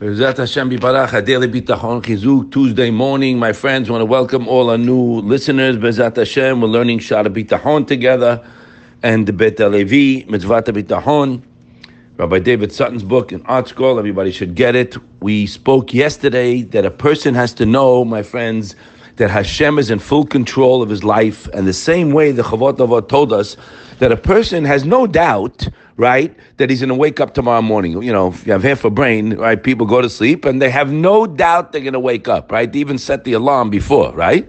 Bezat Hashem Bitachon Chizuk Tuesday morning. My friends, want to welcome all our new listeners. Bezat Hashem, we're learning Shara Bitachon together and the Bet Levi Mitzvah Bitachon. Rabbi David Sutton's book in ArtScroll. Everybody should get it. We spoke yesterday that a person has to know, my friends, that Hashem is in full control of his life. And the same way the Chavot Avot told us that a person has no doubt right? That he's going to wake up tomorrow morning. You know, if you have half a brain, right? People go to sleep and they have no doubt they're going to wake up, right? They even set the alarm before, right?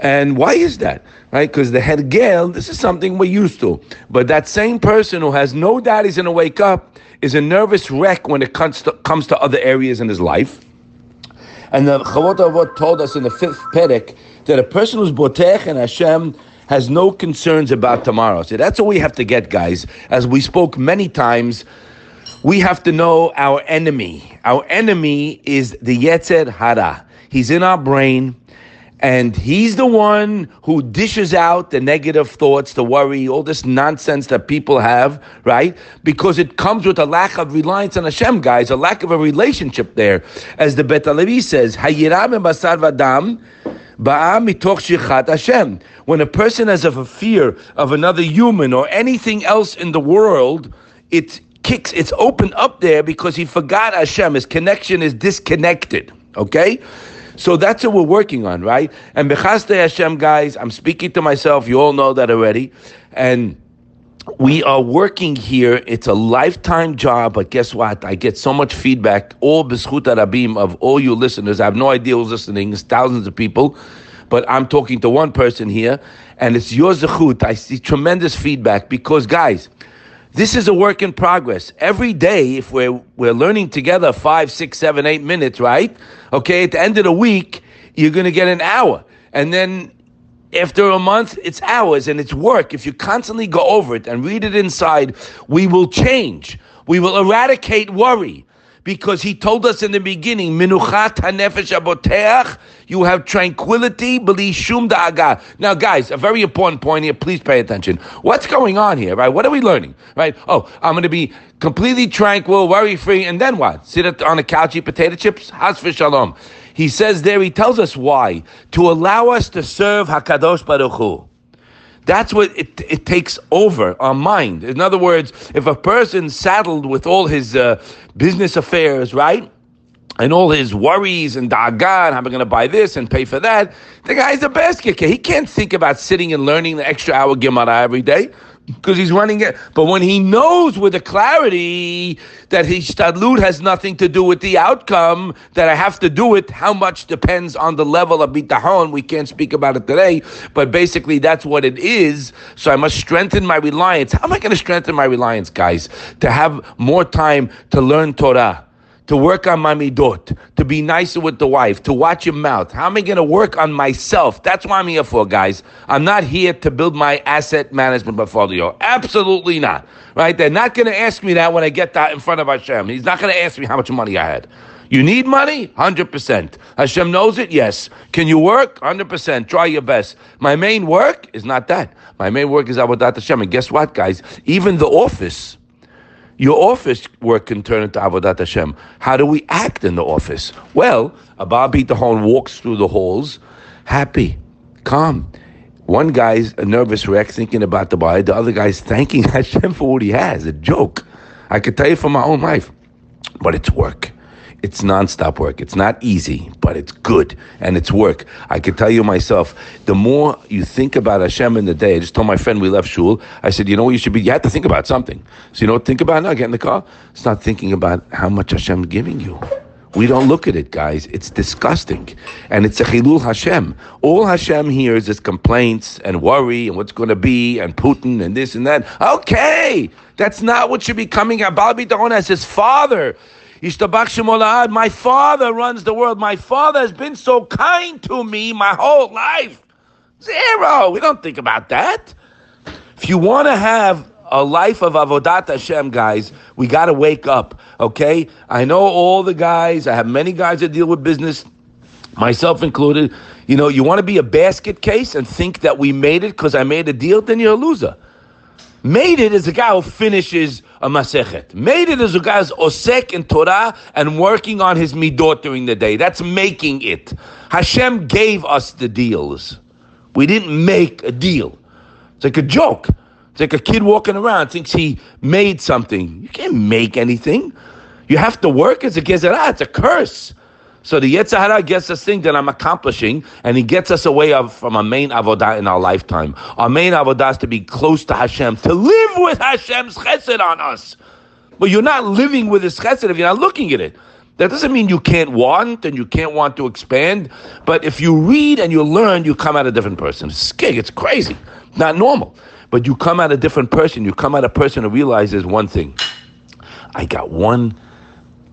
And why is that? Right? Because the hergel, this is something we're used to. But that same person who has no doubt he's going to wake up is a nervous wreck when it comes to, comes to other areas in his life. And the Chavot Avot told us in the fifth Perek that a person who's botech and Hashem has no concerns about tomorrow. So that's what we have to get, guys. As we spoke many times, we have to know our enemy. Our enemy is the Yetzer Hara. He's in our brain. And he's the one who dishes out the negative thoughts, the worry, all this nonsense that people have, right? Because it comes with a lack of reliance on Hashem, guys, a lack of a relationship there. As the Bet Levi says, Hayiram basar vadam, when a person has a fear of another human or anything else in the world, it kicks, it's open up there because he forgot Hashem. His connection is disconnected. Okay? So that's what we're working on, right? And Bechaste Hashem, guys, I'm speaking to myself. You all know that already. And we are working here. It's a lifetime job, but guess what? I get so much feedback, all b'schut rabim of all you listeners. I have no idea who's listening. It's thousands of people, but I'm talking to one person here, and it's your zechut. I see tremendous feedback because, guys, this is a work in progress. Every day, if we're we're learning together five, six, seven, eight minutes, right? Okay, at the end of the week, you're going to get an hour, and then after a month, it's hours and it's work. If you constantly go over it and read it inside, we will change. We will eradicate worry. Because he told us in the beginning, Minuchat hanefesh aboteach, you have tranquility, beli shum da'aga. Now, guys, a very important point here. Please pay attention. What's going on here, right? What are we learning, right? Oh, I'm going to be completely tranquil, worry free, and then what? Sit on a couch, eat potato chips? For shalom. He says there, he tells us why. To allow us to serve HaKadosh Baruch Hu. That's what it, it takes over our mind. In other words, if a person's saddled with all his uh, business affairs, right? And all his worries and dagan, how am I going to buy this and pay for that? The guy's a basket He can't think about sitting and learning the extra hour Gemara every day because he's running it. But when he knows with the clarity that his stadlut has nothing to do with the outcome, that I have to do it, how much depends on the level of bitachon. We can't speak about it today, but basically that's what it is. So I must strengthen my reliance. How am I going to strengthen my reliance, guys? To have more time to learn Torah to work on my midot, to be nicer with the wife, to watch your mouth. How am I going to work on myself? That's what I'm here for, guys. I'm not here to build my asset management portfolio. Absolutely not. Right? They're not going to ask me that when I get that in front of Hashem. He's not going to ask me how much money I had. You need money? 100%. Hashem knows it? Yes. Can you work? 100%. Try your best. My main work is not that. My main work is Avodat Hashem. And guess what, guys? Even the office, your office work can turn into Avodat Hashem. How do we act in the office? Well, a ba'al bitachon walks through the halls, happy, calm. One guy's a nervous wreck thinking about the buy. The other guy's thanking Hashem for what he has. A joke. I could tell you from my own life. But it's work. It's nonstop work. It's not easy, but it's good and it's work. I can tell you myself, the more you think about Hashem in the day, I just told my friend we left shul, I said, you know what you should be, you have to think about something. So you know what think about now? Get in the car. Start thinking about how much Hashem's giving you. We don't look at it, guys. It's disgusting. And it's a chilul Hashem. All Hashem hears is complaints and worry and what's going to be and Putin and this and that. Okay. That's not what should be coming out. Baal Bidon as his father my father runs the world. My father has been so kind to me my whole life. Zero. We don't think about that. If you want to have a life of avodat Hashem, guys, we got to wake up. Okay, I know all the guys. I have many guys that deal with business, myself included. You know, you want to be a basket case and think that we made it because I made a deal, then you're a loser. Made it is a guy who finishes a masechet. Made it is a guy's osek in Torah and working on his midot during the day. That's making it. Hashem gave us the deals. We didn't make a deal. It's like a joke. It's like a kid walking around thinks he made something. You can't make anything. You have to work as a gezerah. It's a curse. So the Yetzer Hara gets us thing that I'm accomplishing, and he gets us away of, from a main avodah in our lifetime. Our main avodah is to be close to Hashem, to live with Hashem's chesed on us. But you're not living with His chesed if you're not looking at it. That doesn't mean you can't want and you can't want to expand. But if you read and you learn, you come out a different person. It's. It's crazy. Not normal. But you come out a different person. You come out a person who realizes one thing. I got one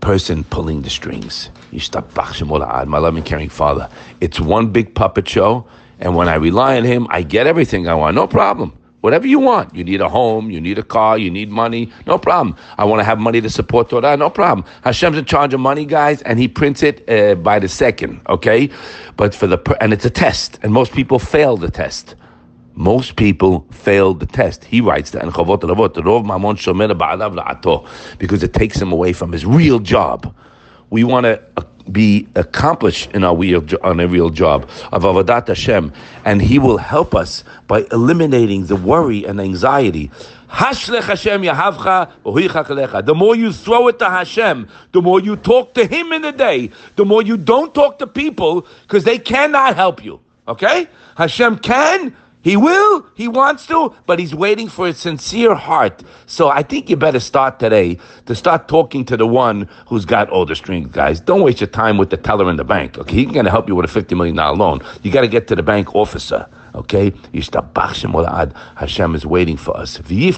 person pulling the strings. You stop my loving, caring father. It's one big puppet show, and when I rely on him, I get everything I want. No problem. Whatever you want. You need a home, you need a car, you need money, no problem. I want to have money to support Torah, no problem. Hashem's in charge of money, guys, and He prints it uh, by the second, okay? But for the and it's a test, and most people fail the test. Most people fail the test. He writes that in Chavot Rov Shomer because it takes him away from his real job. We want to uh, be accomplished in our real, on a real job of Avodat Hashem, and He will help us by eliminating the worry and anxiety. The more you throw it to Hashem, the more you talk to Him in the day, the more you don't talk to people because they cannot help you. Okay? Hashem can, he will, he wants to, but he's waiting for a sincere heart. So I think you better start today to start talking to the one who's got all the strings, guys. Don't waste your time with the teller in the bank. Okay, he's going to help you with a $50 million loan. You got to get to the bank officer. Okay? Hashem is waiting for us. They'll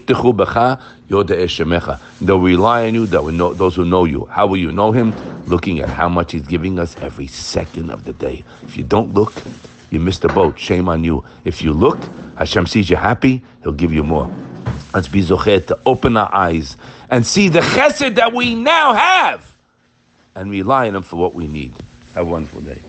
rely on you, that know, those who know you. How will you know him? Looking at how much he's giving us every second of the day. If you don't look, you missed the boat. Shame on you. If you look, Hashem sees you happy, He'll give you more. Let's be zochet to open our eyes and see the chesed that we now have and rely on Him for what we need. Have a wonderful day.